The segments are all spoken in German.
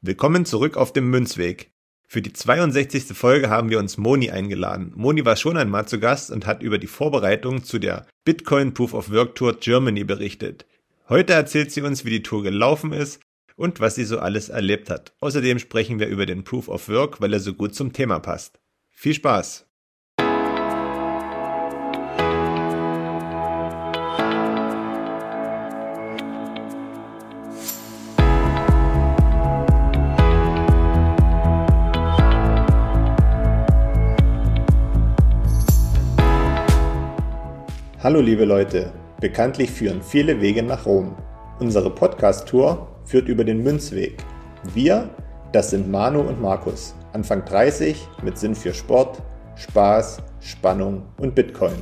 Willkommen zurück auf dem Münzweg. Für die 62. Folge haben wir uns Moni eingeladen. Moni war schon einmal zu Gast und hat über die Vorbereitung zu der Bitcoin Proof of Work Tour Germany berichtet. Heute erzählt sie uns, wie die Tour gelaufen ist und was sie so alles erlebt hat. Außerdem sprechen wir über den Proof of Work, weil er so gut zum Thema passt. Viel Spaß! Hallo liebe Leute, bekanntlich führen viele Wege nach Rom. Unsere Podcast-Tour führt über den Münzweg. Wir, das sind Manu und Markus, Anfang 30 mit Sinn für Sport, Spaß, Spannung und Bitcoin.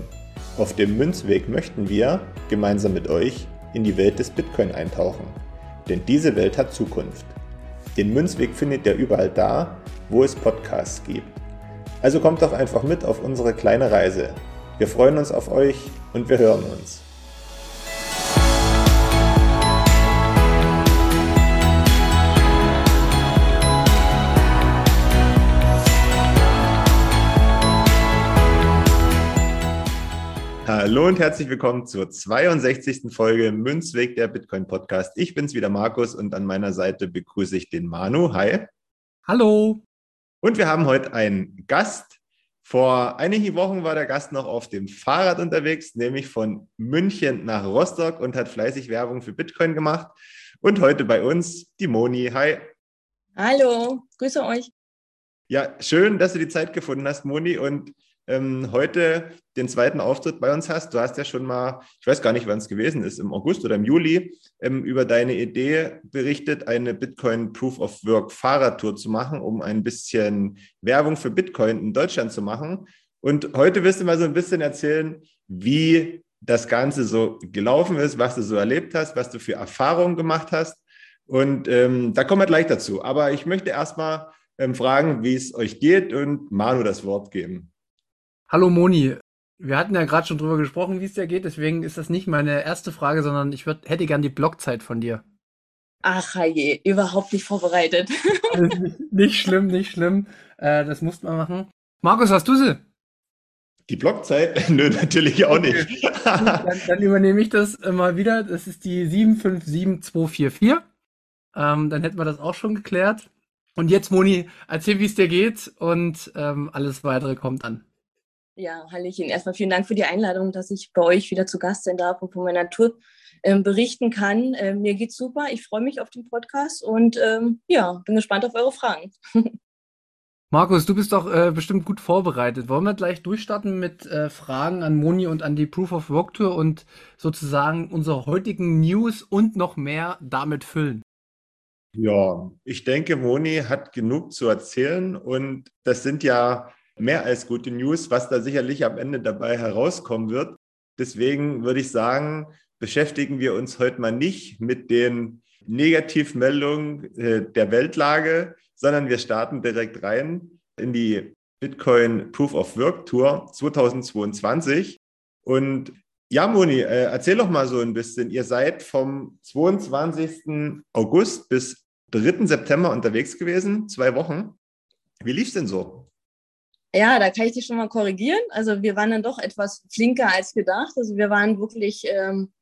Auf dem Münzweg möchten wir, gemeinsam mit euch, in die Welt des Bitcoin eintauchen. Denn diese Welt hat Zukunft. Den Münzweg findet ihr überall da, wo es Podcasts gibt. Also kommt doch einfach mit auf unsere kleine Reise. Wir freuen uns auf euch und wir hören uns. Hallo und herzlich willkommen zur 62. Folge Münzweg der Bitcoin Podcast. Ich bin's wieder Markus und an meiner Seite begrüße ich den Manu. Hi. Hallo. Und wir haben heute einen Gast, vor einigen Wochen war der Gast noch auf dem Fahrrad unterwegs, nämlich von München nach Rostock und hat fleißig Werbung für Bitcoin gemacht. Und heute bei uns die Moni. Hi. Hallo, grüße euch. Ja, schön, dass du die Zeit gefunden hast, Moni. Und ähm, heute den zweiten Auftritt bei uns hast. Du hast ja schon mal, ich weiß gar nicht, wann es gewesen ist, im August oder im Juli, ähm, über deine Idee berichtet, eine Bitcoin Proof of Work Fahrradtour zu machen, um ein bisschen Werbung für Bitcoin in Deutschland zu machen. Und heute wirst du mal so ein bisschen erzählen, wie das Ganze so gelaufen ist, was du so erlebt hast, was du für Erfahrungen gemacht hast. Und ähm, da kommen wir gleich dazu. Aber ich möchte erstmal ähm, fragen, wie es euch geht und Manu das Wort geben. Hallo Moni, wir hatten ja gerade schon drüber gesprochen, wie es dir geht, deswegen ist das nicht meine erste Frage, sondern ich würd, hätte gern die Blockzeit von dir. Ach je, überhaupt nicht vorbereitet. nicht, nicht, schlimm, nicht schlimm. Äh, das musst man machen. Markus, hast du sie? Die Blockzeit? Nö, natürlich auch nicht. dann, dann, übernehme ich das mal wieder. Das ist die 757244. Ähm, dann hätten wir das auch schon geklärt. Und jetzt, Moni, erzähl, wie es dir geht und ähm, alles weitere kommt an. Ja, Hallöchen. Erstmal vielen Dank für die Einladung, dass ich bei euch wieder zu Gast sein darf und von meiner Tour ähm, berichten kann. Ähm, mir geht's super. Ich freue mich auf den Podcast und ähm, ja, bin gespannt auf eure Fragen. Markus, du bist doch äh, bestimmt gut vorbereitet. Wollen wir gleich durchstarten mit äh, Fragen an Moni und an die Proof of Work Tour und sozusagen unsere heutigen News und noch mehr damit füllen? Ja, ich denke, Moni hat genug zu erzählen und das sind ja mehr als gute News, was da sicherlich am Ende dabei herauskommen wird. Deswegen würde ich sagen, beschäftigen wir uns heute mal nicht mit den Negativmeldungen äh, der Weltlage, sondern wir starten direkt rein in die Bitcoin Proof of Work Tour 2022. Und ja, Moni, äh, erzähl doch mal so ein bisschen. Ihr seid vom 22. August bis 3. September unterwegs gewesen, zwei Wochen. Wie lief es denn so? Ja, da kann ich dich schon mal korrigieren. Also wir waren dann doch etwas flinker als gedacht. Also wir waren wirklich ähm,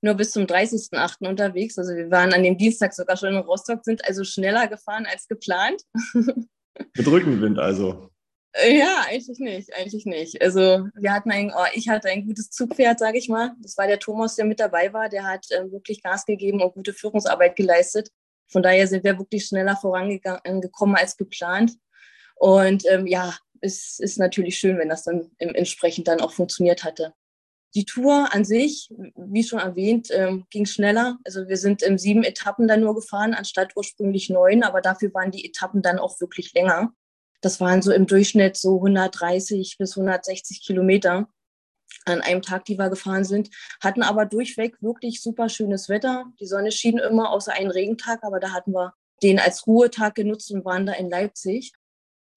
nur bis zum 30.08. unterwegs. Also wir waren an dem Dienstag sogar schon in Rostock, sind also schneller gefahren als geplant. Mit Rückenwind also. Äh, ja, eigentlich nicht, eigentlich nicht. Also wir hatten ein, oh, ich hatte ein gutes Zugpferd, sage ich mal. Das war der Thomas, der mit dabei war. Der hat äh, wirklich Gas gegeben und gute Führungsarbeit geleistet. Von daher sind wir wirklich schneller vorangekommen als geplant. Und ähm, ja, es ist natürlich schön, wenn das dann entsprechend dann auch funktioniert hatte. Die Tour an sich, wie schon erwähnt, ähm, ging schneller. Also wir sind in sieben Etappen dann nur gefahren, anstatt ursprünglich neun, aber dafür waren die Etappen dann auch wirklich länger. Das waren so im Durchschnitt so 130 bis 160 Kilometer an einem Tag, die wir gefahren sind, hatten aber durchweg wirklich super schönes Wetter. Die Sonne schien immer, außer einen Regentag, aber da hatten wir den als Ruhetag genutzt und waren da in Leipzig.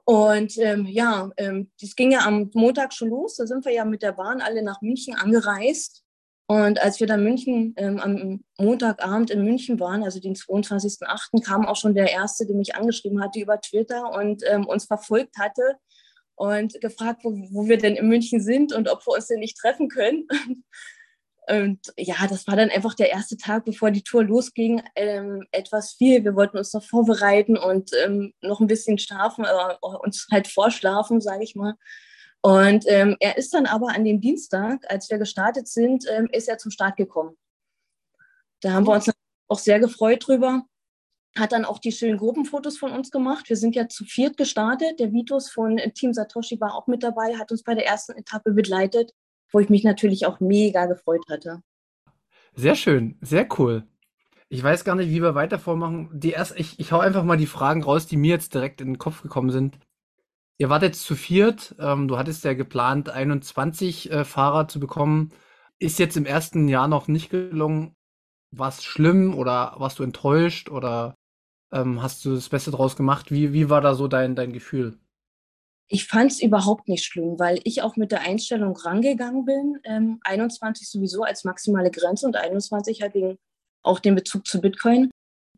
Und ähm, ja, ähm, das ging ja am Montag schon los. Da sind wir ja mit der Bahn alle nach München angereist. Und als wir dann München ähm, am Montagabend in München waren, also den 22.08., kam auch schon der Erste, der mich angeschrieben hatte über Twitter und ähm, uns verfolgt hatte und gefragt, wo, wo wir denn in München sind und ob wir uns denn nicht treffen können. Und ja, das war dann einfach der erste Tag, bevor die Tour losging, ähm, etwas viel. Wir wollten uns noch vorbereiten und ähm, noch ein bisschen schlafen, äh, uns halt vorschlafen, sage ich mal. Und ähm, er ist dann aber an dem Dienstag, als wir gestartet sind, ähm, ist er zum Start gekommen. Da haben wir uns auch sehr gefreut drüber. Hat dann auch die schönen Gruppenfotos von uns gemacht. Wir sind ja zu viert gestartet. Der Vitus von Team Satoshi war auch mit dabei, hat uns bei der ersten Etappe begleitet wo ich mich natürlich auch mega gefreut hatte. Sehr schön, sehr cool. Ich weiß gar nicht, wie wir weiter vormachen. Die erst, ich, ich hau einfach mal die Fragen raus, die mir jetzt direkt in den Kopf gekommen sind. Ihr wart jetzt zu viert. Ähm, du hattest ja geplant, 21 äh, Fahrer zu bekommen. Ist jetzt im ersten Jahr noch nicht gelungen. War schlimm oder warst du enttäuscht oder ähm, hast du das Beste draus gemacht? Wie, wie war da so dein, dein Gefühl? Ich fand es überhaupt nicht schlimm, weil ich auch mit der Einstellung rangegangen bin. Ähm, 21 sowieso als maximale Grenze und 21 halt wegen auch den Bezug zu Bitcoin.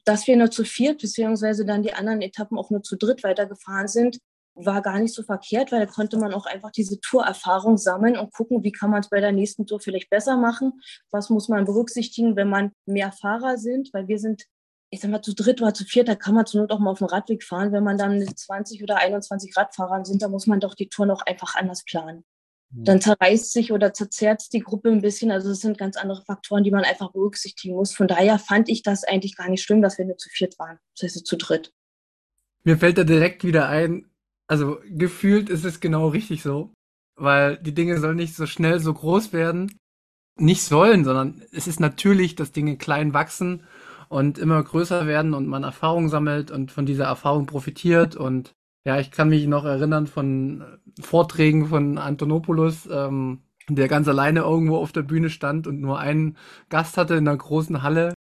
Dass wir nur zu viert, beziehungsweise dann die anderen Etappen auch nur zu dritt weitergefahren sind, war gar nicht so verkehrt, weil da konnte man auch einfach diese Tourerfahrung sammeln und gucken, wie kann man es bei der nächsten Tour vielleicht besser machen. Was muss man berücksichtigen, wenn man mehr Fahrer sind, weil wir sind ich sag mal, zu dritt oder zu viert, da kann man zur Not auch mal auf dem Radweg fahren. Wenn man dann mit 20 oder 21 Radfahrern sind, da muss man doch die Tour noch einfach anders planen. Mhm. Dann zerreißt sich oder zerzerrt die Gruppe ein bisschen. Also es sind ganz andere Faktoren, die man einfach berücksichtigen muss. Von daher fand ich das eigentlich gar nicht schlimm, dass wir nur zu viert waren. Das heißt zu dritt. Mir fällt da direkt wieder ein, also gefühlt ist es genau richtig so, weil die Dinge sollen nicht so schnell so groß werden. Nicht sollen, sondern es ist natürlich, dass Dinge klein wachsen und immer größer werden und man Erfahrung sammelt und von dieser Erfahrung profitiert. Und ja, ich kann mich noch erinnern von Vorträgen von Antonopoulos, ähm, der ganz alleine irgendwo auf der Bühne stand und nur einen Gast hatte in einer großen Halle.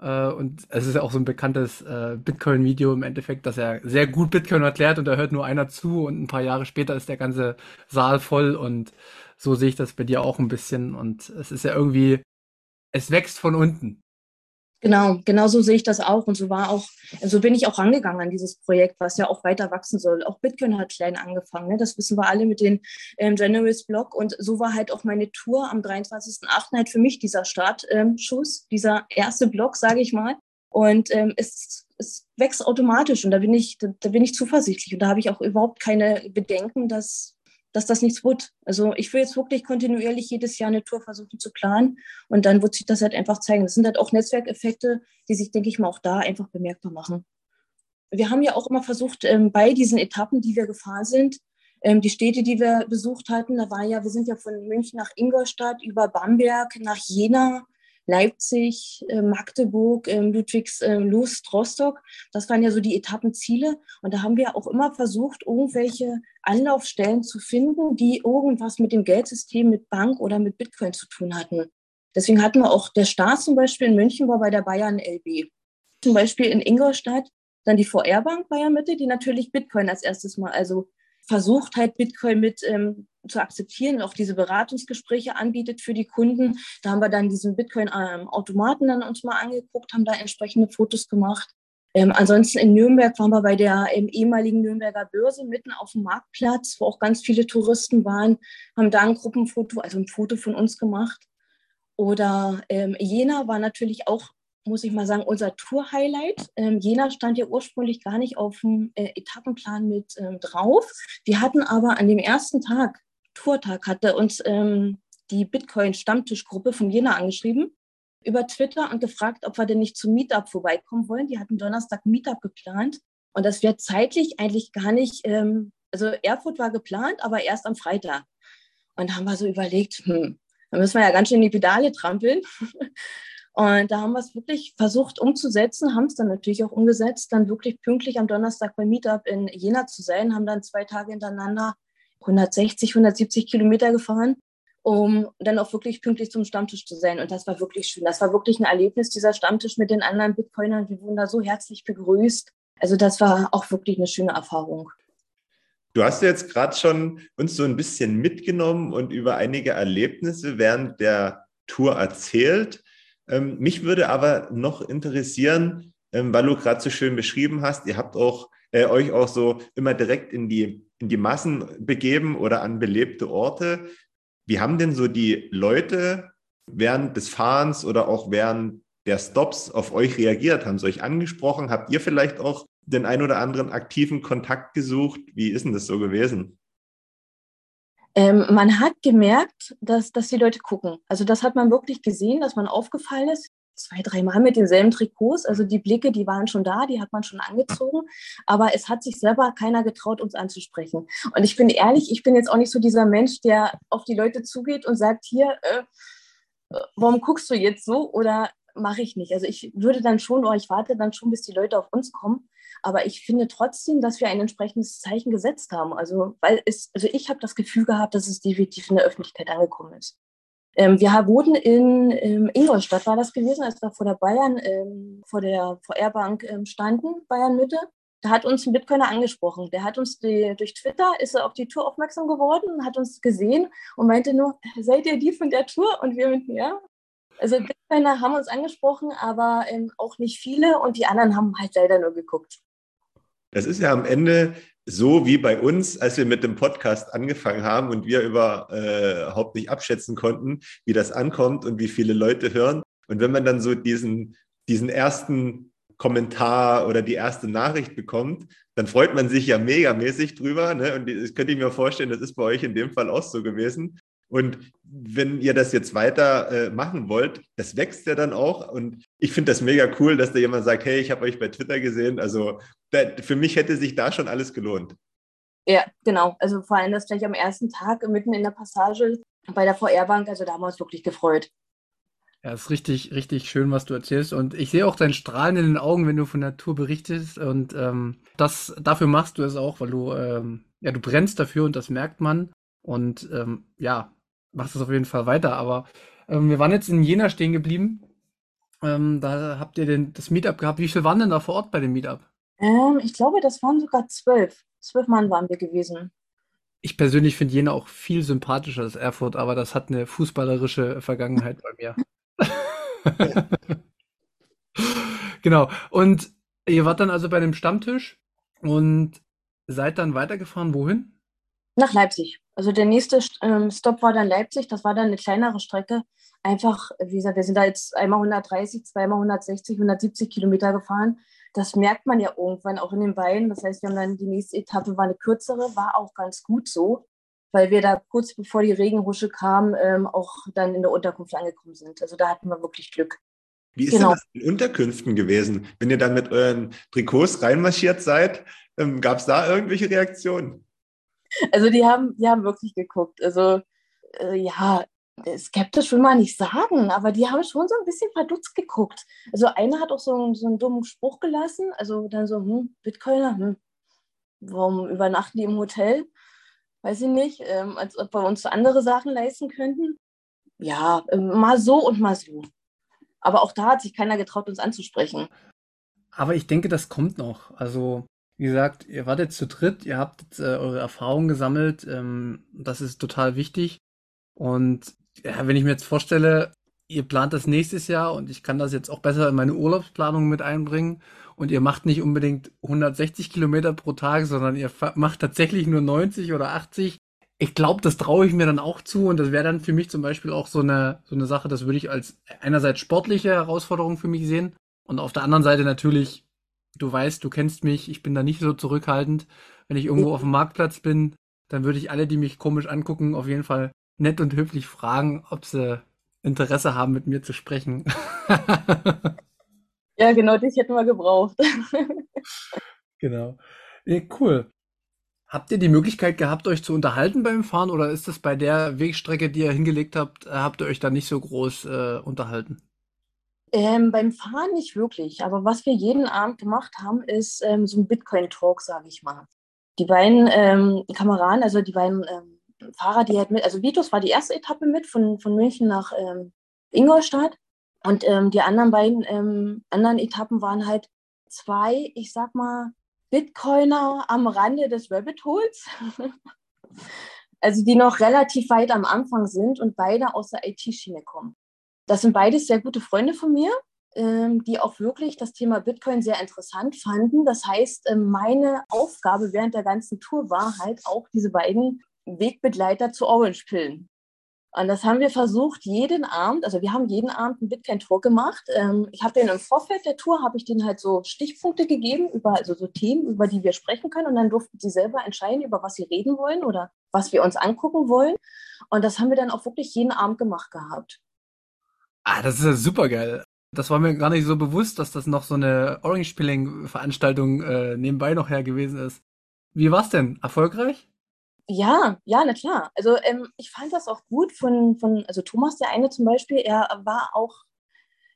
Äh, und es ist ja auch so ein bekanntes äh, Bitcoin-Video im Endeffekt, dass er sehr gut Bitcoin erklärt und da hört nur einer zu und ein paar Jahre später ist der ganze Saal voll und so sehe ich das bei dir auch ein bisschen. Und es ist ja irgendwie, es wächst von unten. Genau, genau so sehe ich das auch. Und so war auch, so bin ich auch rangegangen an dieses Projekt, was ja auch weiter wachsen soll. Auch Bitcoin hat klein angefangen. Ne? Das wissen wir alle mit dem ähm, Generous Blog. Und so war halt auch meine Tour am 23.08. halt für mich dieser Startschuss, ähm, dieser erste Blog, sage ich mal. Und ähm, es, es wächst automatisch und da bin ich, da, da bin ich zuversichtlich. Und da habe ich auch überhaupt keine Bedenken, dass dass das nichts wird. Also ich will jetzt wirklich kontinuierlich jedes Jahr eine Tour versuchen zu planen und dann wird sich das halt einfach zeigen. Das sind halt auch Netzwerkeffekte, die sich, denke ich mal, auch da einfach bemerkbar machen. Wir haben ja auch immer versucht, ähm, bei diesen Etappen, die wir gefahren sind, ähm, die Städte, die wir besucht hatten, da war ja, wir sind ja von München nach Ingolstadt über Bamberg nach Jena, Leipzig, äh, Magdeburg, ähm, Ludwigslust, ähm, Rostock. Das waren ja so die Etappenziele. Und da haben wir auch immer versucht, irgendwelche Anlaufstellen zu finden, die irgendwas mit dem Geldsystem, mit Bank oder mit Bitcoin zu tun hatten. Deswegen hatten wir auch der Start zum Beispiel in München war bei der Bayern LB. Zum Beispiel in Ingolstadt dann die VR-Bank Bayern Mitte, die natürlich Bitcoin als erstes mal, also versucht halt Bitcoin mit ähm, zu akzeptieren und auch diese Beratungsgespräche anbietet für die Kunden. Da haben wir dann diesen Bitcoin-Automaten dann uns mal angeguckt, haben da entsprechende Fotos gemacht. Ähm, ansonsten in Nürnberg waren wir bei der ähm, ehemaligen Nürnberger Börse mitten auf dem Marktplatz, wo auch ganz viele Touristen waren, haben da ein Gruppenfoto, also ein Foto von uns gemacht. Oder ähm, Jena war natürlich auch muss ich mal sagen, unser Tour-Highlight. Ähm, Jena stand ja ursprünglich gar nicht auf dem äh, Etappenplan mit ähm, drauf. Wir hatten aber an dem ersten Tag, Tourtag, hatte uns ähm, die Bitcoin-Stammtischgruppe von Jena angeschrieben über Twitter und gefragt, ob wir denn nicht zum Meetup vorbeikommen wollen. Die hatten Donnerstag Meetup geplant und das wäre zeitlich eigentlich gar nicht, ähm, also Erfurt war geplant, aber erst am Freitag. Und da haben wir so überlegt, hm, da müssen wir ja ganz schön in die Pedale trampeln. Und da haben wir es wirklich versucht umzusetzen, haben es dann natürlich auch umgesetzt, dann wirklich pünktlich am Donnerstag beim Meetup in Jena zu sein, haben dann zwei Tage hintereinander 160, 170 Kilometer gefahren, um dann auch wirklich pünktlich zum Stammtisch zu sein. Und das war wirklich schön. Das war wirklich ein Erlebnis, dieser Stammtisch mit den anderen Bitcoinern. Wir wurden da so herzlich begrüßt. Also das war auch wirklich eine schöne Erfahrung. Du hast jetzt gerade schon uns so ein bisschen mitgenommen und über einige Erlebnisse während der Tour erzählt. Ähm, mich würde aber noch interessieren, ähm, weil du gerade so schön beschrieben hast, ihr habt auch äh, euch auch so immer direkt in die, in die Massen begeben oder an belebte Orte. Wie haben denn so die Leute während des Fahrens oder auch während der Stops auf euch reagiert? Haben sie euch angesprochen? Habt ihr vielleicht auch den ein oder anderen aktiven Kontakt gesucht? Wie ist denn das so gewesen? Ähm, man hat gemerkt, dass, dass die Leute gucken. Also das hat man wirklich gesehen, dass man aufgefallen ist. Zwei, dreimal mit denselben Trikots. Also die Blicke, die waren schon da, die hat man schon angezogen. Aber es hat sich selber keiner getraut, uns anzusprechen. Und ich bin ehrlich, ich bin jetzt auch nicht so dieser Mensch, der auf die Leute zugeht und sagt, hier, äh, warum guckst du jetzt so? Oder mache ich nicht. Also ich würde dann schon, oder ich warte dann schon, bis die Leute auf uns kommen. Aber ich finde trotzdem, dass wir ein entsprechendes Zeichen gesetzt haben. Also, weil es, also ich habe das Gefühl gehabt, dass es definitiv in der Öffentlichkeit angekommen ist. Ähm, wir wurden in ähm, Ingolstadt, war das gewesen, als wir vor der Bayern, ähm, vor der VR-Bank ähm, standen, Bayern Mitte. Da hat uns ein Bitcoiner angesprochen. Der hat uns die, durch Twitter ist er auf die Tour aufmerksam geworden, hat uns gesehen und meinte nur, seid ihr die von der Tour? Und wir meinten, ja. Also Bitcoiner haben uns angesprochen, aber ähm, auch nicht viele und die anderen haben halt leider nur geguckt. Das ist ja am Ende so wie bei uns, als wir mit dem Podcast angefangen haben und wir überhaupt äh, nicht abschätzen konnten, wie das ankommt und wie viele Leute hören. Und wenn man dann so diesen, diesen ersten Kommentar oder die erste Nachricht bekommt, dann freut man sich ja megamäßig drüber. Ne? Und das könnte ich mir vorstellen, das ist bei euch in dem Fall auch so gewesen. Und wenn ihr das jetzt weiter äh, machen wollt, das wächst ja dann auch. Und ich finde das mega cool, dass da jemand sagt, hey, ich habe euch bei Twitter gesehen. Also da, für mich hätte sich da schon alles gelohnt. Ja, genau. Also vor allem das gleich am ersten Tag mitten in der Passage bei der VR-Bank. Also da haben wir uns wirklich gefreut. Ja, ist richtig, richtig schön, was du erzählst. Und ich sehe auch dein Strahlen in den Augen, wenn du von der Tour berichtest. Und ähm, das, dafür machst du es auch, weil du, ähm, ja, du brennst dafür und das merkt man. Und ähm, ja, machst es auf jeden Fall weiter. Aber ähm, wir waren jetzt in Jena stehen geblieben. Ähm, da habt ihr den, das Meetup gehabt. Wie viele waren denn da vor Ort bei dem Meetup? Ähm, ich glaube, das waren sogar zwölf. Zwölf Mann waren wir gewesen. Ich persönlich finde Jena auch viel sympathischer als Erfurt, aber das hat eine fußballerische Vergangenheit bei mir. genau. Und ihr wart dann also bei dem Stammtisch und seid dann weitergefahren. Wohin? Nach Leipzig. Also der nächste ähm, Stop war dann Leipzig. Das war dann eine kleinere Strecke. Einfach, wie gesagt, wir sind da jetzt einmal 130, zweimal 160, 170 Kilometer gefahren. Das merkt man ja irgendwann auch in den Beinen. Das heißt, wir haben dann die nächste Etappe war eine kürzere, war auch ganz gut so, weil wir da kurz bevor die Regenhusche kam, ähm, auch dann in der Unterkunft angekommen sind. Also da hatten wir wirklich Glück. Wie ist genau. denn das in Unterkünften gewesen? Wenn ihr dann mit euren Trikots reinmarschiert seid, ähm, gab es da irgendwelche Reaktionen? Also die haben, die haben wirklich geguckt. Also äh, ja, skeptisch will man nicht sagen, aber die haben schon so ein bisschen verdutzt geguckt. Also einer hat auch so, so einen dummen Spruch gelassen, also dann so, hm, Bitcoiner, hm, warum übernachten die im Hotel? Weiß ich nicht, ähm, als ob wir uns andere Sachen leisten könnten. Ja, äh, mal so und mal so. Aber auch da hat sich keiner getraut, uns anzusprechen. Aber ich denke, das kommt noch. Also wie gesagt, ihr wart jetzt zu dritt, ihr habt jetzt, äh, eure Erfahrungen gesammelt. Ähm, das ist total wichtig. Und ja, wenn ich mir jetzt vorstelle, ihr plant das nächstes Jahr und ich kann das jetzt auch besser in meine Urlaubsplanung mit einbringen und ihr macht nicht unbedingt 160 Kilometer pro Tag, sondern ihr macht tatsächlich nur 90 oder 80. Ich glaube, das traue ich mir dann auch zu und das wäre dann für mich zum Beispiel auch so eine, so eine Sache, das würde ich als einerseits sportliche Herausforderung für mich sehen und auf der anderen Seite natürlich du weißt, du kennst mich, ich bin da nicht so zurückhaltend. Wenn ich irgendwo auf dem Marktplatz bin, dann würde ich alle, die mich komisch angucken, auf jeden Fall nett und höflich fragen, ob sie Interesse haben, mit mir zu sprechen. ja, genau, dich hätten wir gebraucht. genau. Nee, cool. Habt ihr die Möglichkeit gehabt, euch zu unterhalten beim Fahren oder ist das bei der Wegstrecke, die ihr hingelegt habt, habt ihr euch da nicht so groß äh, unterhalten? Ähm, beim Fahren nicht wirklich, aber was wir jeden Abend gemacht haben, ist ähm, so ein Bitcoin-Talk, sage ich mal. Die beiden ähm, Kameraden, also die beiden ähm, Fahrer, die halt mit, also Vitus war die erste Etappe mit von, von München nach ähm, Ingolstadt und ähm, die anderen beiden anderen Etappen waren halt zwei, ich sag mal, Bitcoiner am Rande des Rabbit Holes. also die noch relativ weit am Anfang sind und beide aus der IT-Schiene kommen. Das sind beides sehr gute Freunde von mir, ähm, die auch wirklich das Thema Bitcoin sehr interessant fanden. Das heißt, äh, meine Aufgabe während der ganzen Tour war halt auch diese beiden Wegbegleiter zu Orange Pillen. Und das haben wir versucht, jeden Abend, also wir haben jeden Abend einen Bitcoin-Tour gemacht. Ähm, ich habe den im Vorfeld der Tour, habe ich denen halt so Stichpunkte gegeben, über also so Themen, über die wir sprechen können. Und dann durften sie selber entscheiden, über was sie reden wollen oder was wir uns angucken wollen. Und das haben wir dann auch wirklich jeden Abend gemacht gehabt. Ah, das ist ja super geil. Das war mir gar nicht so bewusst, dass das noch so eine Orange-Pilling-Veranstaltung äh, nebenbei noch her gewesen ist. Wie war's denn? Erfolgreich? Ja, ja, na klar. Also ähm, ich fand das auch gut von, von, also Thomas, der eine zum Beispiel, er war auch,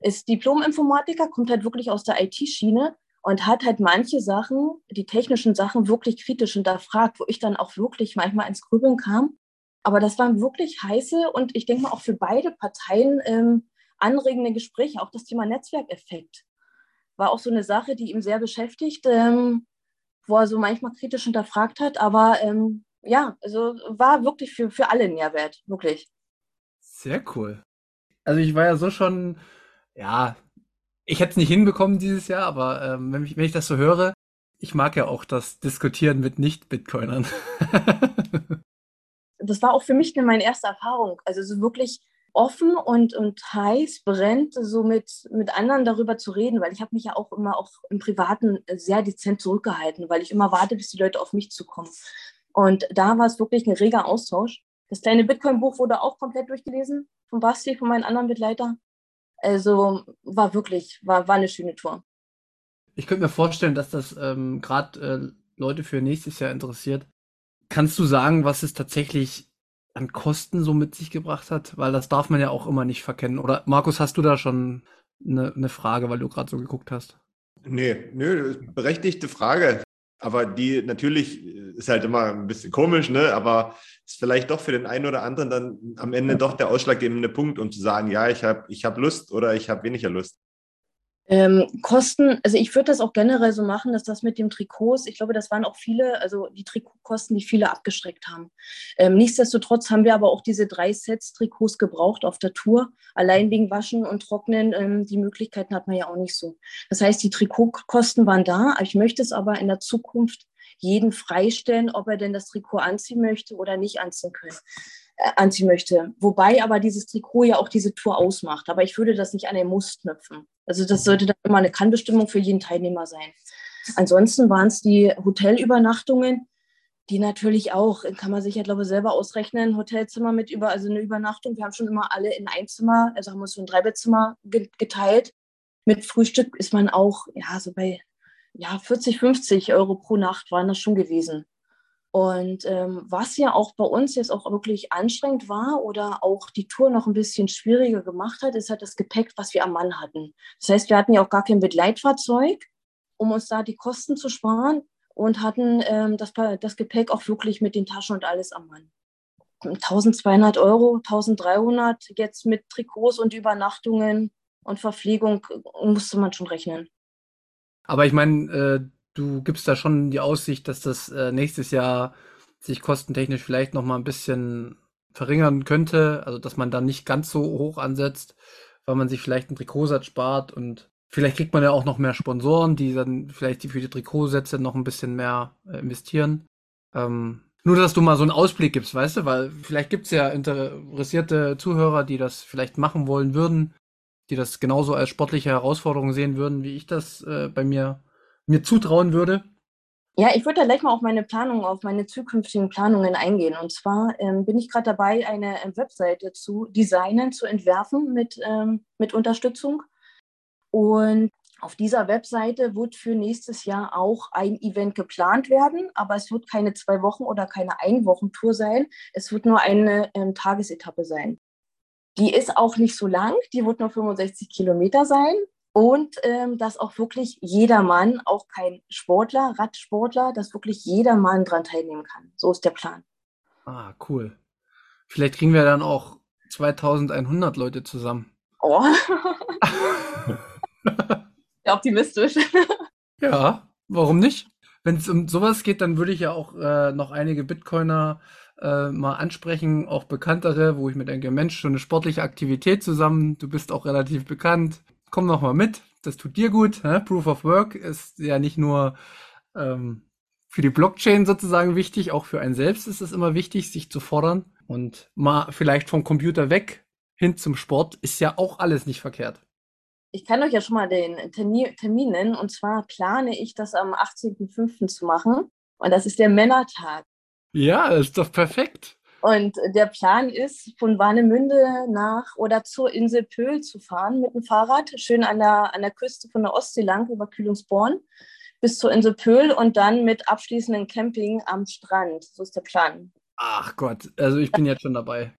ist Diplom-Informatiker, kommt halt wirklich aus der IT-Schiene und hat halt manche Sachen, die technischen Sachen wirklich kritisch hinterfragt, wo ich dann auch wirklich manchmal ins Grübeln kam. Aber das waren wirklich heiße und ich denke mal auch für beide Parteien ähm, anregende Gespräche. Auch das Thema Netzwerkeffekt war auch so eine Sache, die ihm sehr beschäftigt, ähm, wo er so manchmal kritisch hinterfragt hat. Aber ähm, ja, also war wirklich für, für alle ein Mehrwert, wirklich. Sehr cool. Also ich war ja so schon, ja, ich hätte es nicht hinbekommen dieses Jahr, aber ähm, wenn, ich, wenn ich das so höre, ich mag ja auch das Diskutieren mit Nicht-Bitcoinern. das war auch für mich meine erste Erfahrung. Also so wirklich offen und, und heiß brennt, so mit, mit anderen darüber zu reden, weil ich habe mich ja auch immer auch im Privaten sehr dezent zurückgehalten, weil ich immer warte, bis die Leute auf mich zukommen. Und da war es wirklich ein reger Austausch. Das kleine Bitcoin-Buch wurde auch komplett durchgelesen von Basti, von meinen anderen Begleitern. Also war wirklich, war, war eine schöne Tour. Ich könnte mir vorstellen, dass das ähm, gerade äh, Leute für nächstes Jahr interessiert. Kannst du sagen, was es tatsächlich an Kosten so mit sich gebracht hat? Weil das darf man ja auch immer nicht verkennen. Oder Markus, hast du da schon eine, eine Frage, weil du gerade so geguckt hast? Nee, nö, berechtigte Frage. Aber die natürlich ist halt immer ein bisschen komisch, ne? aber ist vielleicht doch für den einen oder anderen dann am Ende doch der ausschlaggebende Punkt, um zu sagen, ja, ich habe ich hab Lust oder ich habe weniger Lust. Ähm, Kosten, also ich würde das auch generell so machen, dass das mit dem Trikots, ich glaube, das waren auch viele, also die Trikotkosten, die viele abgeschreckt haben. Ähm, nichtsdestotrotz haben wir aber auch diese drei Sets Trikots gebraucht auf der Tour. Allein wegen Waschen und Trocknen, ähm, die Möglichkeiten hat man ja auch nicht so. Das heißt, die Trikotkosten waren da. Ich möchte es aber in der Zukunft jeden freistellen, ob er denn das Trikot anziehen möchte oder nicht anziehen können anziehen möchte. Wobei aber dieses Trikot ja auch diese Tour ausmacht. Aber ich würde das nicht an den Muss knüpfen. Also das sollte dann immer eine Kannbestimmung für jeden Teilnehmer sein. Ansonsten waren es die Hotelübernachtungen, die natürlich auch, kann man sich ja, glaube ich, selber ausrechnen, Hotelzimmer mit über, also eine Übernachtung. Wir haben schon immer alle in ein Zimmer, also haben uns so ein Dreibettzimmer geteilt. Mit Frühstück ist man auch, ja, so bei ja, 40, 50 Euro pro Nacht waren das schon gewesen. Und ähm, was ja auch bei uns jetzt auch wirklich anstrengend war oder auch die Tour noch ein bisschen schwieriger gemacht hat, ist halt das Gepäck, was wir am Mann hatten. Das heißt, wir hatten ja auch gar kein Begleitfahrzeug, um uns da die Kosten zu sparen und hatten ähm, das, das Gepäck auch wirklich mit den Taschen und alles am Mann. 1200 Euro, 1300 jetzt mit Trikots und Übernachtungen und Verpflegung musste man schon rechnen. Aber ich meine, äh, du gibst da schon die Aussicht, dass das äh, nächstes Jahr sich kostentechnisch vielleicht noch mal ein bisschen verringern könnte, also dass man da nicht ganz so hoch ansetzt, weil man sich vielleicht einen Trikotsatz spart und vielleicht kriegt man ja auch noch mehr Sponsoren, die dann vielleicht für die Trikotsätze noch ein bisschen mehr äh, investieren. Ähm, nur, dass du mal so einen Ausblick gibst, weißt du, weil vielleicht gibt's ja interessierte Zuhörer, die das vielleicht machen wollen würden, die das genauso als sportliche Herausforderung sehen würden, wie ich das äh, bei mir mir zutrauen würde? Ja, ich würde da gleich mal auf meine Planung, auf meine zukünftigen Planungen eingehen. Und zwar ähm, bin ich gerade dabei, eine äh, Webseite zu designen, zu entwerfen mit, ähm, mit Unterstützung. Und auf dieser Webseite wird für nächstes Jahr auch ein Event geplant werden, aber es wird keine zwei Wochen oder keine Einwochentour sein. Es wird nur eine ähm, Tagesetappe sein. Die ist auch nicht so lang, die wird nur 65 Kilometer sein und ähm, dass auch wirklich jedermann, auch kein Sportler, Radsportler, dass wirklich jedermann dran teilnehmen kann. So ist der Plan. Ah, cool. Vielleicht kriegen wir dann auch 2100 Leute zusammen. Oh. ja, optimistisch. ja, warum nicht? Wenn es um sowas geht, dann würde ich ja auch äh, noch einige Bitcoiner äh, mal ansprechen, auch bekanntere, wo ich mir denke, Mensch, schon eine sportliche Aktivität zusammen, du bist auch relativ bekannt, komm noch mal mit, das tut dir gut. Hä? Proof of Work ist ja nicht nur ähm, für die Blockchain sozusagen wichtig, auch für einen selbst ist es immer wichtig, sich zu fordern und mal vielleicht vom Computer weg hin zum Sport ist ja auch alles nicht verkehrt. Ich kann euch ja schon mal den Termin nennen und zwar plane ich das am 18.05. zu machen und das ist der Männertag. Ja, ist doch perfekt. Und der Plan ist, von Warnemünde nach oder zur Insel Pöhl zu fahren mit dem Fahrrad, schön an der, an der Küste von der Ostsee lang über Kühlungsborn bis zur Insel Pöhl und dann mit abschließendem Camping am Strand. So ist der Plan. Ach Gott, also ich bin jetzt schon dabei.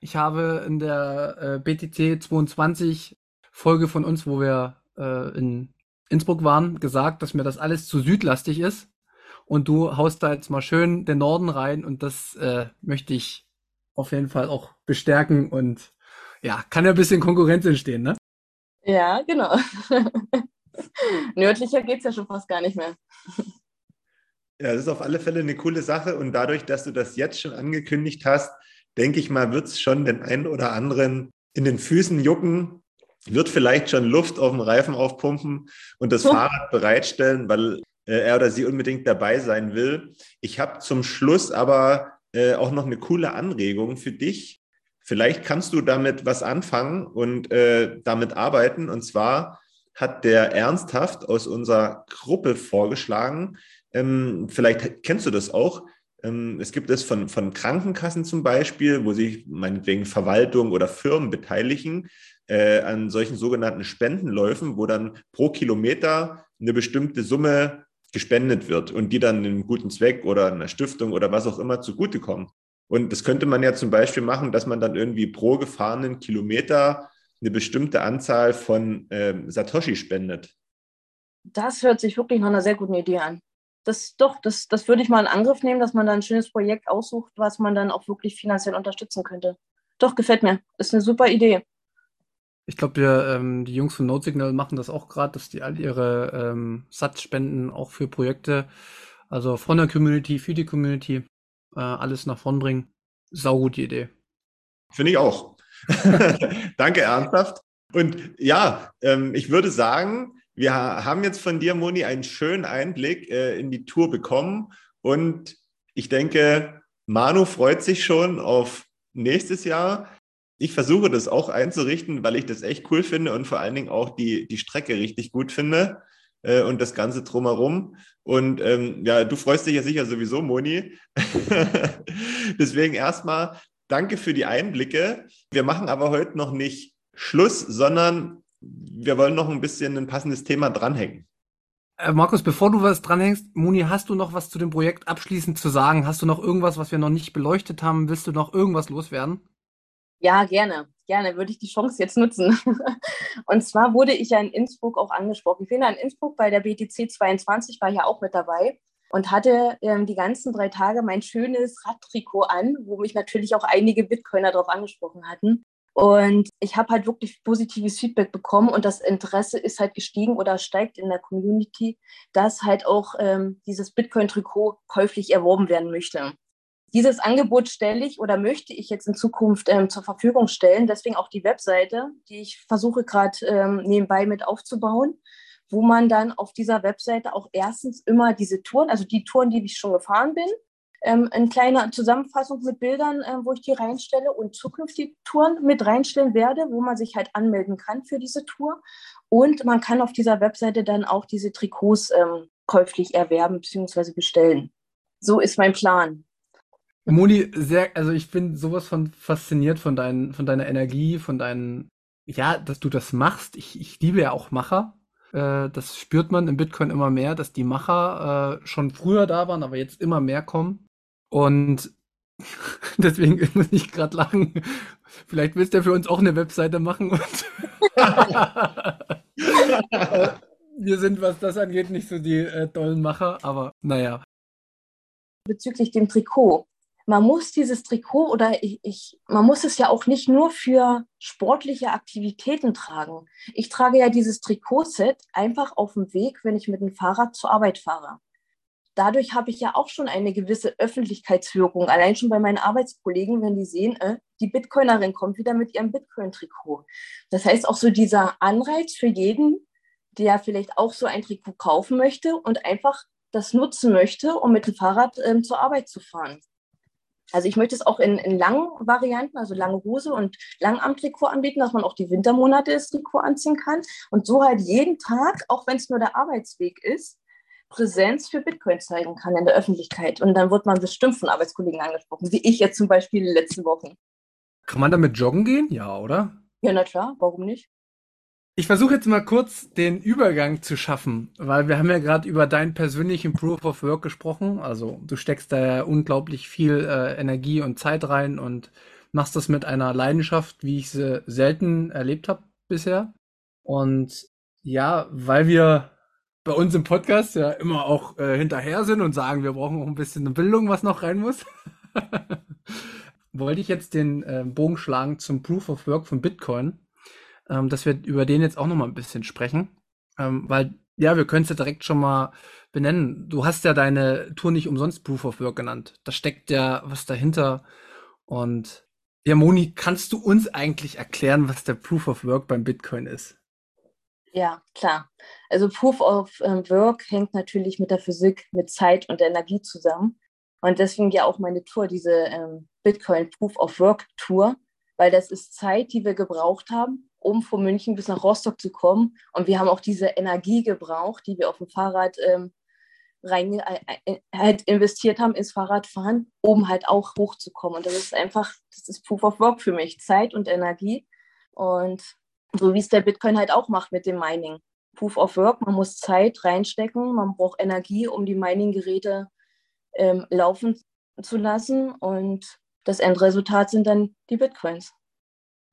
Ich habe in der äh, BTC 22 Folge von uns, wo wir äh, in Innsbruck waren, gesagt, dass mir das alles zu südlastig ist und du haust da jetzt mal schön den Norden rein und das äh, möchte ich auf jeden Fall auch bestärken und ja, kann ja ein bisschen Konkurrenz entstehen, ne? Ja, genau. Nördlicher geht es ja schon fast gar nicht mehr. Ja, das ist auf alle Fälle eine coole Sache und dadurch, dass du das jetzt schon angekündigt hast, denke ich mal, wird es schon den einen oder anderen in den Füßen jucken, wird vielleicht schon Luft auf dem Reifen aufpumpen und das Fahrrad bereitstellen, weil äh, er oder sie unbedingt dabei sein will. Ich habe zum Schluss aber äh, auch noch eine coole Anregung für dich. Vielleicht kannst du damit was anfangen und äh, damit arbeiten. Und zwar hat der Ernsthaft aus unserer Gruppe vorgeschlagen, ähm, vielleicht kennst du das auch, ähm, es gibt es von, von Krankenkassen zum Beispiel, wo sich meinetwegen Verwaltung oder Firmen beteiligen äh, an solchen sogenannten Spendenläufen, wo dann pro Kilometer eine bestimmte Summe gespendet wird und die dann einem guten Zweck oder einer Stiftung oder was auch immer zugutekommen. Und das könnte man ja zum Beispiel machen, dass man dann irgendwie pro gefahrenen Kilometer eine bestimmte Anzahl von ähm, Satoshi spendet. Das hört sich wirklich nach einer sehr guten Idee an. Das doch, das, das würde ich mal in Angriff nehmen, dass man da ein schönes Projekt aussucht, was man dann auch wirklich finanziell unterstützen könnte. Doch, gefällt mir. Ist eine super Idee. Ich glaube, ähm, die Jungs von NoteSignal machen das auch gerade, dass die all ihre ähm, Satz spenden, auch für Projekte, also von der Community, für die Community, äh, alles nach vorn bringen. Saugute Idee. Finde ich auch. Danke, ernsthaft. Und ja, ähm, ich würde sagen, wir haben jetzt von dir, Moni, einen schönen Einblick äh, in die Tour bekommen. Und ich denke, Manu freut sich schon auf nächstes Jahr ich versuche das auch einzurichten, weil ich das echt cool finde und vor allen Dingen auch die, die Strecke richtig gut finde äh, und das Ganze drumherum. Und ähm, ja, du freust dich ja sicher sowieso, Moni. Deswegen erstmal danke für die Einblicke. Wir machen aber heute noch nicht Schluss, sondern wir wollen noch ein bisschen ein passendes Thema dranhängen. Äh, Markus, bevor du was dranhängst, Moni, hast du noch was zu dem Projekt abschließend zu sagen? Hast du noch irgendwas, was wir noch nicht beleuchtet haben? Willst du noch irgendwas loswerden? Ja, gerne. Gerne würde ich die Chance jetzt nutzen. Und zwar wurde ich ja in Innsbruck auch angesprochen. Ich bin ja in Innsbruck bei der BTC 22, war ja auch mit dabei und hatte ähm, die ganzen drei Tage mein schönes Radtrikot an, wo mich natürlich auch einige Bitcoiner darauf angesprochen hatten. Und ich habe halt wirklich positives Feedback bekommen und das Interesse ist halt gestiegen oder steigt in der Community, dass halt auch ähm, dieses Bitcoin-Trikot käuflich erworben werden möchte. Dieses Angebot stelle ich oder möchte ich jetzt in Zukunft ähm, zur Verfügung stellen. Deswegen auch die Webseite, die ich versuche gerade ähm, nebenbei mit aufzubauen, wo man dann auf dieser Webseite auch erstens immer diese Touren, also die Touren, die ich schon gefahren bin, ähm, eine kleine Zusammenfassung mit Bildern, äh, wo ich die reinstelle und zukünftige Touren mit reinstellen werde, wo man sich halt anmelden kann für diese Tour. Und man kann auf dieser Webseite dann auch diese Trikots ähm, käuflich erwerben bzw. bestellen. So ist mein Plan. Moni, sehr, also ich bin sowas von fasziniert von, dein, von deiner Energie, von deinen, ja, dass du das machst. Ich, ich liebe ja auch Macher. Äh, das spürt man im Bitcoin immer mehr, dass die Macher äh, schon früher da waren, aber jetzt immer mehr kommen. Und deswegen muss ich gerade lachen. Vielleicht willst du ja für uns auch eine Webseite machen. wir sind, was das angeht, nicht so die äh, tollen Macher, aber naja. Bezüglich dem Trikot man muss dieses Trikot oder ich, ich, man muss es ja auch nicht nur für sportliche Aktivitäten tragen. Ich trage ja dieses Trikotset einfach auf dem Weg, wenn ich mit dem Fahrrad zur Arbeit fahre. dadurch habe ich ja auch schon eine gewisse Öffentlichkeitswirkung. Allein schon bei meinen Arbeitskollegen, wenn die sehen, äh, die Bitcoinerin kommt wieder mit ihrem Bitcoin-Trikot. Das heißt auch so dieser Anreiz für jeden, der vielleicht auch so ein Trikot kaufen möchte und einfach das nutzen möchte, um mit dem Fahrrad ähm, zur Arbeit zu fahren. Also ich möchte es auch in, in langen Varianten, also lange Hose und Langarm-Trikot anbieten, dass man auch die Wintermonate das Trikot anziehen kann und so halt jeden Tag, auch wenn es nur der Arbeitsweg ist, Präsenz für Bitcoin zeigen kann in der Öffentlichkeit. Und dann wird man bestimmt von Arbeitskollegen angesprochen, wie ich jetzt zum Beispiel in den letzten Wochen. Kann man damit joggen gehen? Ja, oder? Ja, na klar, warum nicht? Ich versuche jetzt mal kurz den Übergang zu schaffen, weil wir haben ja gerade über deinen persönlichen Proof of Work gesprochen. Also du steckst da ja unglaublich viel äh, Energie und Zeit rein und machst das mit einer Leidenschaft, wie ich sie selten erlebt habe bisher. Und ja, weil wir bei uns im Podcast ja immer auch äh, hinterher sind und sagen, wir brauchen auch ein bisschen Bildung, was noch rein muss. Wollte ich jetzt den äh, Bogen schlagen zum Proof of Work von Bitcoin ähm, dass wir über den jetzt auch noch mal ein bisschen sprechen. Ähm, weil, ja, wir können es ja direkt schon mal benennen. Du hast ja deine Tour nicht umsonst Proof of Work genannt. Da steckt ja was dahinter. Und ja, Moni, kannst du uns eigentlich erklären, was der Proof of Work beim Bitcoin ist? Ja, klar. Also Proof of ähm, Work hängt natürlich mit der Physik, mit Zeit und Energie zusammen. Und deswegen ja auch meine Tour, diese ähm, Bitcoin Proof of Work Tour, weil das ist Zeit, die wir gebraucht haben, um von München bis nach Rostock zu kommen. Und wir haben auch diese Energie gebraucht, die wir auf dem Fahrrad ähm, rein äh, äh, halt investiert haben ins Fahrradfahren, um halt auch hochzukommen. Und das ist einfach, das ist Proof of Work für mich, Zeit und Energie. Und so wie es der Bitcoin halt auch macht mit dem Mining. Proof of Work, man muss Zeit reinstecken, man braucht Energie, um die Mining-Geräte ähm, laufen zu lassen. Und das Endresultat sind dann die Bitcoins.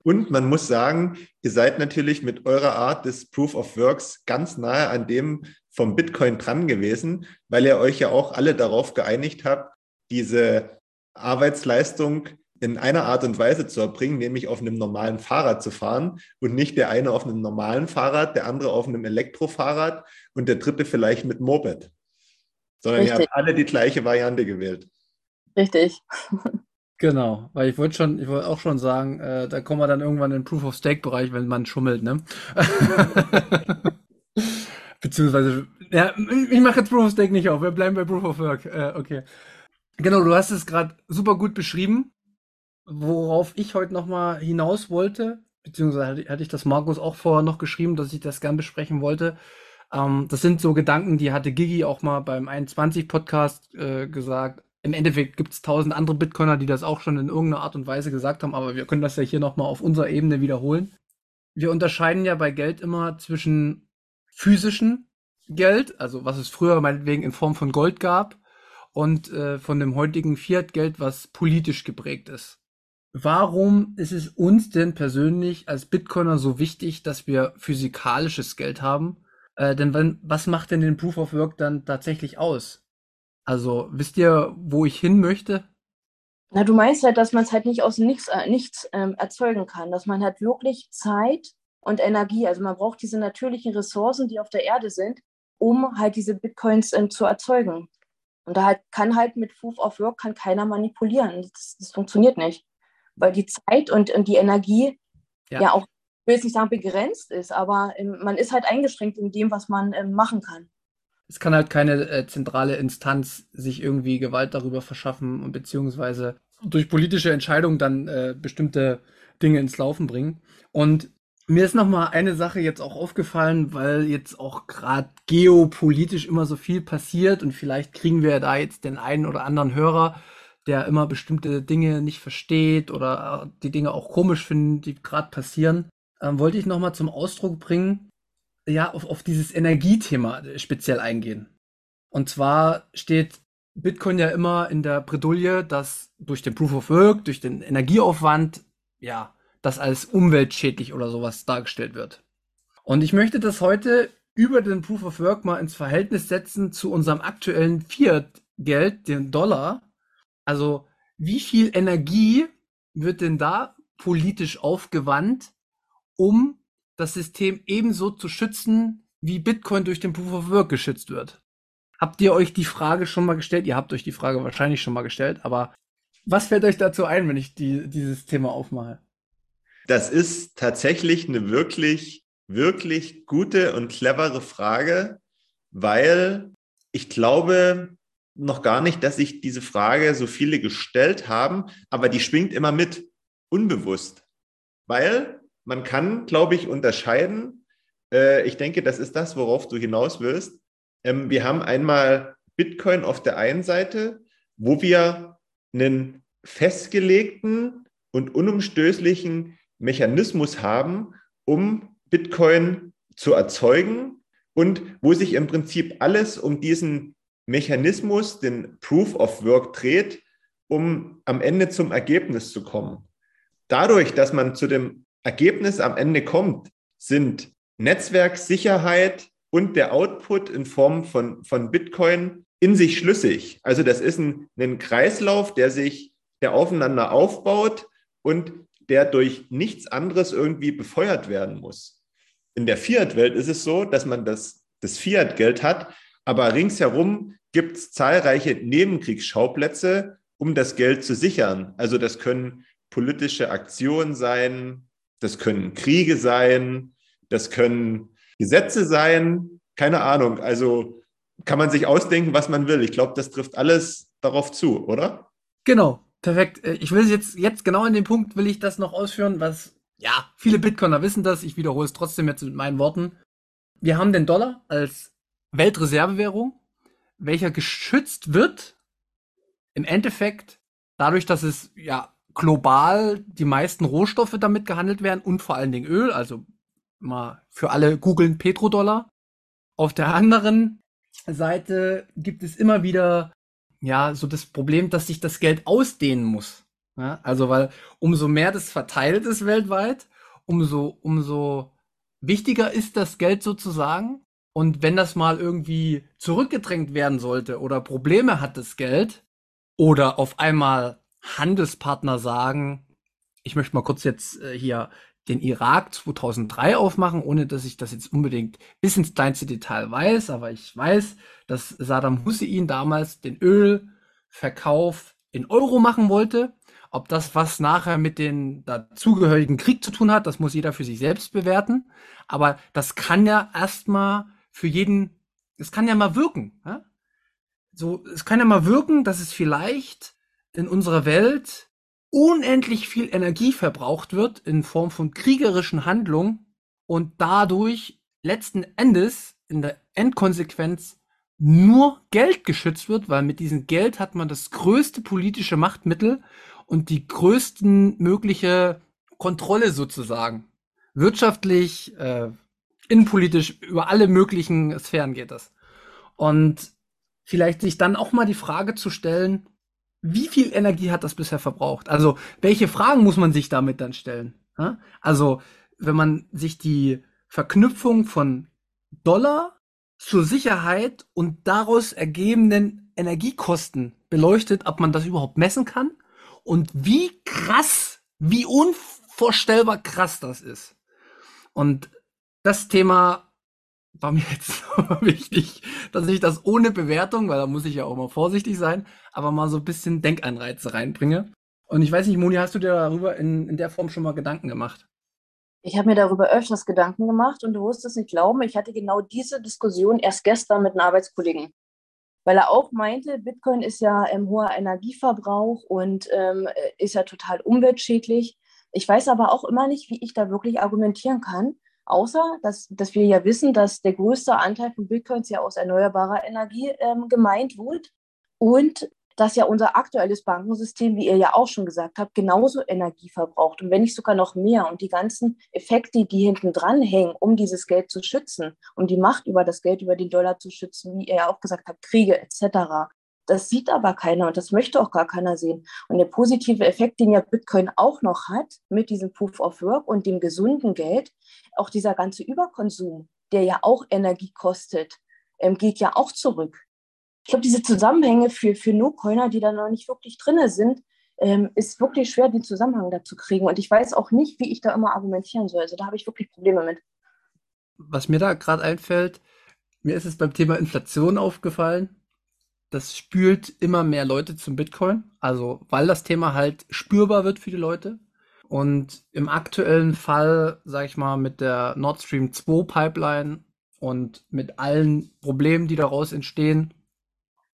Und man muss sagen, ihr seid natürlich mit eurer Art des Proof of Works ganz nahe an dem vom Bitcoin dran gewesen, weil ihr euch ja auch alle darauf geeinigt habt, diese Arbeitsleistung in einer Art und Weise zu erbringen, nämlich auf einem normalen Fahrrad zu fahren und nicht der eine auf einem normalen Fahrrad, der andere auf einem Elektrofahrrad und der dritte vielleicht mit Moped, sondern Richtig. ihr habt alle die gleiche Variante gewählt. Richtig. Genau, weil ich wollte schon, ich wollte auch schon sagen, äh, da kommen wir dann irgendwann in den Proof of Stake Bereich, wenn man schummelt, ne? Beziehungsweise, ja, ich mache jetzt Proof of Stake nicht auf, wir bleiben bei Proof of Work. Äh, okay. Genau, du hast es gerade super gut beschrieben, worauf ich heute nochmal hinaus wollte, beziehungsweise hatte ich das Markus auch vorher noch geschrieben, dass ich das gern besprechen wollte. Ähm, das sind so Gedanken, die hatte Gigi auch mal beim 21 Podcast äh, gesagt im Endeffekt gibt es tausend andere Bitcoiner, die das auch schon in irgendeiner Art und Weise gesagt haben, aber wir können das ja hier nochmal auf unserer Ebene wiederholen. Wir unterscheiden ja bei Geld immer zwischen physischen Geld, also was es früher meinetwegen in Form von Gold gab, und äh, von dem heutigen Fiat-Geld, was politisch geprägt ist. Warum ist es uns denn persönlich als Bitcoiner so wichtig, dass wir physikalisches Geld haben? Äh, denn wenn, was macht denn den Proof of Work dann tatsächlich aus? Also wisst ihr, wo ich hin möchte? Na, du meinst halt, dass man es halt nicht aus nichts, äh, nichts ähm, erzeugen kann, dass man halt wirklich Zeit und Energie, also man braucht diese natürlichen Ressourcen, die auf der Erde sind, um halt diese Bitcoins ähm, zu erzeugen. Und da halt kann halt mit Proof of Work kann keiner manipulieren. Das, das funktioniert nicht. Weil die Zeit und, und die Energie ja. ja auch, ich will jetzt nicht sagen begrenzt ist, aber ähm, man ist halt eingeschränkt in dem, was man ähm, machen kann es kann halt keine äh, zentrale Instanz sich irgendwie Gewalt darüber verschaffen und beziehungsweise durch politische Entscheidungen dann äh, bestimmte Dinge ins Laufen bringen. Und mir ist noch mal eine Sache jetzt auch aufgefallen, weil jetzt auch gerade geopolitisch immer so viel passiert und vielleicht kriegen wir da jetzt den einen oder anderen Hörer, der immer bestimmte Dinge nicht versteht oder die Dinge auch komisch findet, die gerade passieren. Ähm, wollte ich noch mal zum Ausdruck bringen, ja, auf, auf dieses Energiethema speziell eingehen. Und zwar steht Bitcoin ja immer in der Bredouille, dass durch den Proof of Work, durch den Energieaufwand, ja, das als umweltschädlich oder sowas dargestellt wird. Und ich möchte das heute über den Proof of Work mal ins Verhältnis setzen zu unserem aktuellen Fiat-Geld, den Dollar. Also, wie viel Energie wird denn da politisch aufgewandt, um das System ebenso zu schützen, wie Bitcoin durch den Proof of Work geschützt wird. Habt ihr euch die Frage schon mal gestellt? Ihr habt euch die Frage wahrscheinlich schon mal gestellt, aber was fällt euch dazu ein, wenn ich die, dieses Thema aufmache? Das ist tatsächlich eine wirklich, wirklich gute und clevere Frage, weil ich glaube noch gar nicht, dass sich diese Frage so viele gestellt haben, aber die schwingt immer mit, unbewusst. Weil man kann, glaube ich, unterscheiden. Äh, ich denke, das ist das, worauf du hinaus willst. Ähm, wir haben einmal Bitcoin auf der einen Seite, wo wir einen festgelegten und unumstößlichen Mechanismus haben, um Bitcoin zu erzeugen und wo sich im Prinzip alles um diesen Mechanismus, den Proof of Work dreht, um am Ende zum Ergebnis zu kommen. Dadurch, dass man zu dem Ergebnis am Ende kommt, sind Netzwerksicherheit und der Output in Form von, von Bitcoin in sich schlüssig. Also das ist ein, ein Kreislauf, der sich, der aufeinander aufbaut und der durch nichts anderes irgendwie befeuert werden muss. In der Fiat-Welt ist es so, dass man das, das Fiat-Geld hat, aber ringsherum gibt es zahlreiche Nebenkriegsschauplätze, um das Geld zu sichern. Also das können politische Aktionen sein, das können Kriege sein, das können Gesetze sein, keine Ahnung. Also kann man sich ausdenken, was man will. Ich glaube, das trifft alles darauf zu, oder? Genau, perfekt. Äh, ich will jetzt, jetzt genau in dem Punkt will ich das noch ausführen, was, ja, viele Bitcoiner wissen das. Ich wiederhole es trotzdem jetzt mit meinen Worten. Wir haben den Dollar als Weltreservewährung, welcher geschützt wird, im Endeffekt dadurch, dass es ja global die meisten Rohstoffe damit gehandelt werden und vor allen Dingen Öl, also mal für alle googeln Petrodollar. Auf der anderen Seite gibt es immer wieder ja so das Problem, dass sich das Geld ausdehnen muss. Ja, also weil umso mehr das verteilt ist weltweit, umso umso wichtiger ist das Geld sozusagen. Und wenn das mal irgendwie zurückgedrängt werden sollte oder Probleme hat das Geld oder auf einmal Handelspartner sagen, ich möchte mal kurz jetzt äh, hier den Irak 2003 aufmachen, ohne dass ich das jetzt unbedingt bis ins kleinste Detail weiß, aber ich weiß, dass Saddam Hussein damals den Ölverkauf in Euro machen wollte. Ob das was nachher mit den dazugehörigen Krieg zu tun hat, das muss jeder für sich selbst bewerten. Aber das kann ja erstmal für jeden, es kann ja mal wirken. Ja? So, es kann ja mal wirken, dass es vielleicht in unserer Welt unendlich viel Energie verbraucht wird in Form von kriegerischen Handlungen und dadurch letzten Endes in der Endkonsequenz nur Geld geschützt wird, weil mit diesem Geld hat man das größte politische Machtmittel und die größten mögliche Kontrolle sozusagen. Wirtschaftlich, äh, innenpolitisch, über alle möglichen Sphären geht das. Und vielleicht sich dann auch mal die Frage zu stellen, wie viel Energie hat das bisher verbraucht? Also, welche Fragen muss man sich damit dann stellen? Also, wenn man sich die Verknüpfung von Dollar zur Sicherheit und daraus ergebenden Energiekosten beleuchtet, ob man das überhaupt messen kann und wie krass, wie unvorstellbar krass das ist. Und das Thema war mir jetzt wichtig, dass ich das ohne Bewertung, weil da muss ich ja auch mal vorsichtig sein, aber mal so ein bisschen Denkanreize reinbringe. Und ich weiß nicht, Moni, hast du dir darüber in, in der Form schon mal Gedanken gemacht? Ich habe mir darüber öfters Gedanken gemacht und du wirst es nicht glauben, ich hatte genau diese Diskussion erst gestern mit einem Arbeitskollegen. Weil er auch meinte, Bitcoin ist ja ein hoher Energieverbrauch und ähm, ist ja total umweltschädlich. Ich weiß aber auch immer nicht, wie ich da wirklich argumentieren kann, Außer, dass, dass wir ja wissen, dass der größte Anteil von Bitcoins ja aus erneuerbarer Energie ähm, gemeint wird und dass ja unser aktuelles Bankensystem, wie ihr ja auch schon gesagt habt, genauso Energie verbraucht und wenn nicht sogar noch mehr. Und die ganzen Effekte, die hinten dran hängen, um dieses Geld zu schützen, um die Macht über das Geld, über den Dollar zu schützen, wie ihr ja auch gesagt habt, Kriege etc., das sieht aber keiner und das möchte auch gar keiner sehen. Und der positive Effekt, den ja Bitcoin auch noch hat mit diesem Proof of Work und dem gesunden Geld, auch dieser ganze Überkonsum, der ja auch Energie kostet, ähm, geht ja auch zurück. Ich glaube, diese Zusammenhänge für, für No-Coiner, die da noch nicht wirklich drin sind, ähm, ist wirklich schwer, den Zusammenhang da zu kriegen. Und ich weiß auch nicht, wie ich da immer argumentieren soll. Also da habe ich wirklich Probleme mit. Was mir da gerade einfällt, Mir ist es beim Thema Inflation aufgefallen. Das spült immer mehr Leute zum Bitcoin. Also, weil das Thema halt spürbar wird für die Leute. Und im aktuellen Fall, sag ich mal, mit der Nord Stream 2 Pipeline und mit allen Problemen, die daraus entstehen,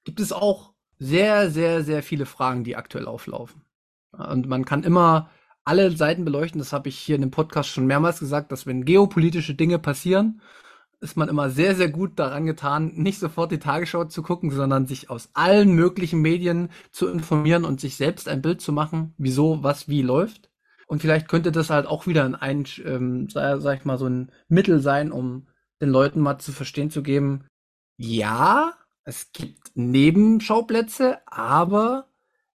gibt es auch sehr, sehr, sehr viele Fragen, die aktuell auflaufen. Und man kann immer alle Seiten beleuchten. Das habe ich hier in dem Podcast schon mehrmals gesagt, dass wenn geopolitische Dinge passieren, ist man immer sehr, sehr gut daran getan, nicht sofort die Tagesschau zu gucken, sondern sich aus allen möglichen Medien zu informieren und sich selbst ein Bild zu machen, wieso, was, wie läuft. Und vielleicht könnte das halt auch wieder ein, ähm, sag ich mal, so ein Mittel sein, um den Leuten mal zu verstehen zu geben, ja, es gibt Nebenschauplätze, aber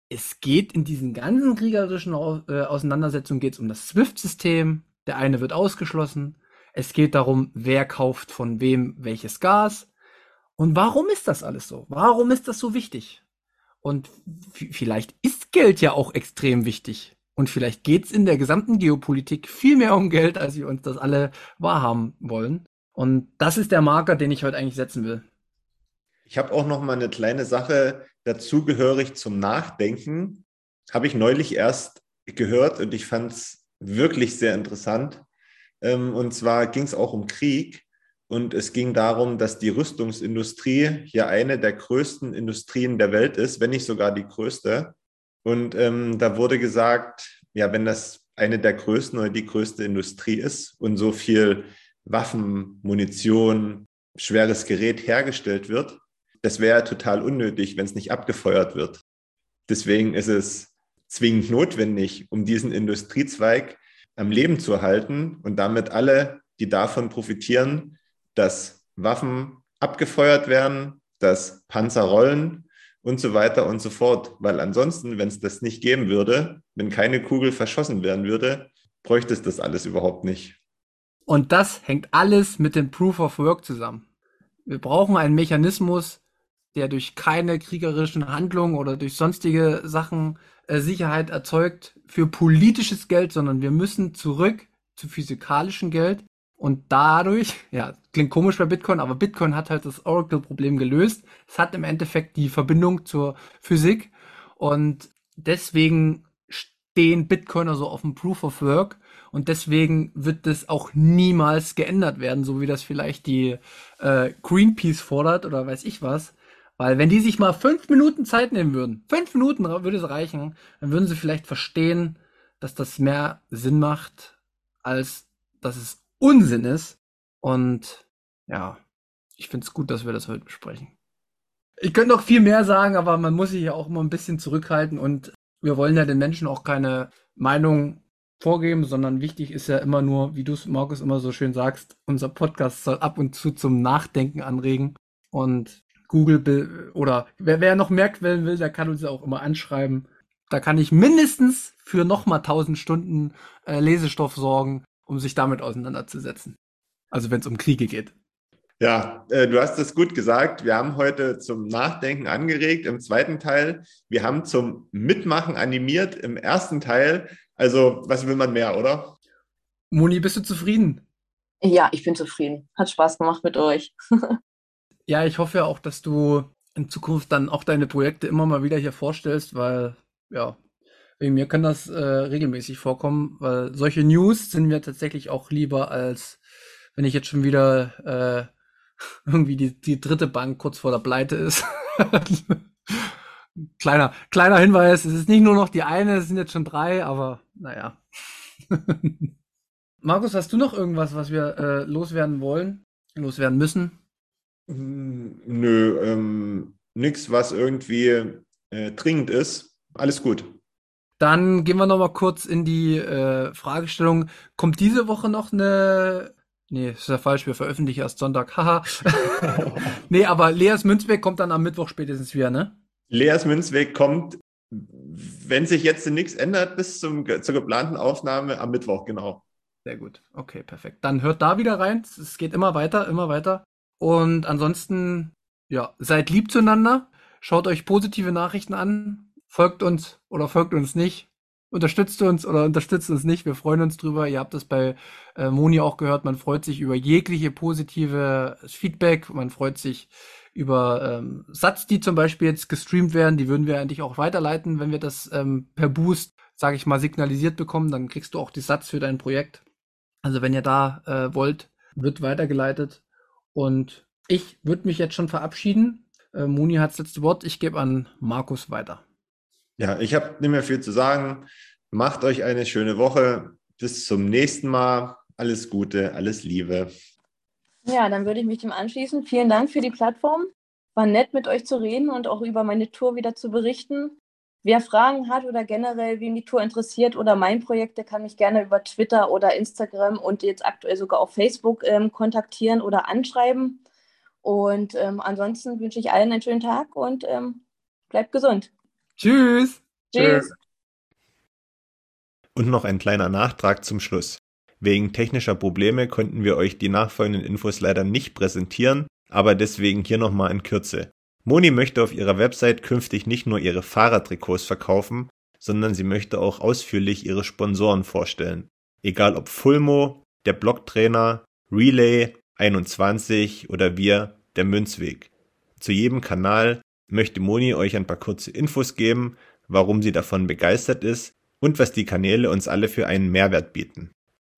es geht in diesen ganzen kriegerischen äh, Auseinandersetzungen geht's um das SWIFT-System. Der eine wird ausgeschlossen. Es geht darum, wer kauft von wem welches Gas. Und warum ist das alles so? Warum ist das so wichtig? Und vielleicht ist Geld ja auch extrem wichtig. Und vielleicht geht's in der gesamten Geopolitik viel mehr um Geld, als wir uns das alle wahrhaben wollen. Und das ist der Marker, den ich heute eigentlich setzen will. Ich habe auch noch mal eine kleine Sache dazugehörig zum Nachdenken. Habe ich neulich erst gehört und ich fand es wirklich sehr interessant. Ähm, und zwar ging es auch um Krieg und es ging darum, dass die Rüstungsindustrie hier eine der größten Industrien der Welt ist, wenn nicht sogar die größte. Und ähm, da wurde gesagt, ja, wenn das eine der größten oder die größte Industrie ist und so viel Waffen, Munition, schweres Gerät hergestellt wird, das wäre total unnötig, wenn es nicht abgefeuert wird. Deswegen ist es zwingend notwendig, um diesen Industriezweig am Leben zu erhalten und damit alle, die davon profitieren, dass Waffen abgefeuert werden, dass Panzer rollen und so weiter und so fort. Weil ansonsten, wenn es das nicht geben würde, wenn keine Kugel verschossen werden würde, bräuchte es das alles überhaupt nicht. Und das hängt alles mit dem Proof of Work zusammen. Wir brauchen einen Mechanismus, der durch keine kriegerischen Handlungen oder durch sonstige Sachen Sicherheit erzeugt für politisches Geld, sondern wir müssen zurück zu physikalischem Geld. Und dadurch, ja, klingt komisch bei Bitcoin, aber Bitcoin hat halt das Oracle-Problem gelöst. Es hat im Endeffekt die Verbindung zur Physik. Und deswegen stehen Bitcoiner so auf dem Proof of Work. Und deswegen wird das auch niemals geändert werden, so wie das vielleicht die äh, Greenpeace fordert oder weiß ich was. Weil wenn die sich mal fünf Minuten Zeit nehmen würden, fünf Minuten würde es reichen, dann würden sie vielleicht verstehen, dass das mehr Sinn macht, als dass es Unsinn ist. Und ja, ich finde es gut, dass wir das heute besprechen. Ich könnte noch viel mehr sagen, aber man muss sich ja auch immer ein bisschen zurückhalten und wir wollen ja den Menschen auch keine Meinung vorgeben, sondern wichtig ist ja immer nur, wie du es, Markus, immer so schön sagst, unser Podcast soll ab und zu zum Nachdenken anregen. Und Google oder wer, wer noch mehr Quellen will, der kann uns ja auch immer anschreiben. Da kann ich mindestens für nochmal 1000 Stunden äh, Lesestoff sorgen, um sich damit auseinanderzusetzen. Also wenn es um Kriege geht. Ja, äh, du hast es gut gesagt. Wir haben heute zum Nachdenken angeregt im zweiten Teil. Wir haben zum Mitmachen animiert im ersten Teil. Also, was will man mehr, oder? Moni, bist du zufrieden? Ja, ich bin zufrieden. Hat Spaß gemacht mit euch. Ja, ich hoffe ja auch, dass du in Zukunft dann auch deine Projekte immer mal wieder hier vorstellst, weil, ja, wegen mir kann das äh, regelmäßig vorkommen, weil solche News sind mir tatsächlich auch lieber, als wenn ich jetzt schon wieder äh, irgendwie die, die dritte Bank kurz vor der Pleite ist. kleiner, kleiner Hinweis, es ist nicht nur noch die eine, es sind jetzt schon drei, aber naja. Markus, hast du noch irgendwas, was wir äh, loswerden wollen, loswerden müssen? Nö, ähm, nichts, was irgendwie äh, dringend ist. Alles gut. Dann gehen wir noch mal kurz in die äh, Fragestellung. Kommt diese Woche noch eine Nee, ist ja falsch, wir veröffentlichen erst Sonntag. Haha. nee, aber Leas Münzweg kommt dann am Mittwoch spätestens wieder, ne? Leas Münzweg kommt, wenn sich jetzt nichts ändert, bis zum, zur geplanten Aufnahme am Mittwoch, genau. Sehr gut. Okay, perfekt. Dann hört da wieder rein. Es geht immer weiter, immer weiter. Und ansonsten, ja, seid lieb zueinander, schaut euch positive Nachrichten an, folgt uns oder folgt uns nicht. unterstützt uns oder unterstützt uns nicht. Wir freuen uns drüber. Ihr habt das bei äh, Moni auch gehört. Man freut sich über jegliche positive Feedback. Man freut sich über ähm, Satz, die zum Beispiel jetzt gestreamt werden. Die würden wir eigentlich auch weiterleiten, wenn wir das ähm, per Boost, sage ich mal, signalisiert bekommen. Dann kriegst du auch die Satz für dein Projekt. Also wenn ihr da äh, wollt, wird weitergeleitet. Und ich würde mich jetzt schon verabschieden. Äh, Moni hat das letzte Wort. Ich gebe an Markus weiter. Ja, ich habe nicht mehr viel zu sagen. Macht euch eine schöne Woche. Bis zum nächsten Mal. Alles Gute, alles Liebe. Ja, dann würde ich mich dem anschließen. Vielen Dank für die Plattform. War nett, mit euch zu reden und auch über meine Tour wieder zu berichten. Wer Fragen hat oder generell, wen die Tour interessiert oder mein Projekt, der kann mich gerne über Twitter oder Instagram und jetzt aktuell sogar auf Facebook ähm, kontaktieren oder anschreiben. Und ähm, ansonsten wünsche ich allen einen schönen Tag und ähm, bleibt gesund. Tschüss. Tschüss. Und noch ein kleiner Nachtrag zum Schluss. Wegen technischer Probleme konnten wir euch die nachfolgenden Infos leider nicht präsentieren, aber deswegen hier nochmal in Kürze. Moni möchte auf ihrer Website künftig nicht nur ihre Fahrradtrikots verkaufen, sondern sie möchte auch ausführlich ihre Sponsoren vorstellen. Egal ob Fulmo, der Blocktrainer, Relay, 21 oder wir, der Münzweg. Zu jedem Kanal möchte Moni euch ein paar kurze Infos geben, warum sie davon begeistert ist und was die Kanäle uns alle für einen Mehrwert bieten.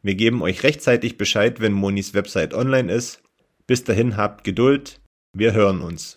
Wir geben euch rechtzeitig Bescheid, wenn Monis Website online ist. Bis dahin habt Geduld, wir hören uns.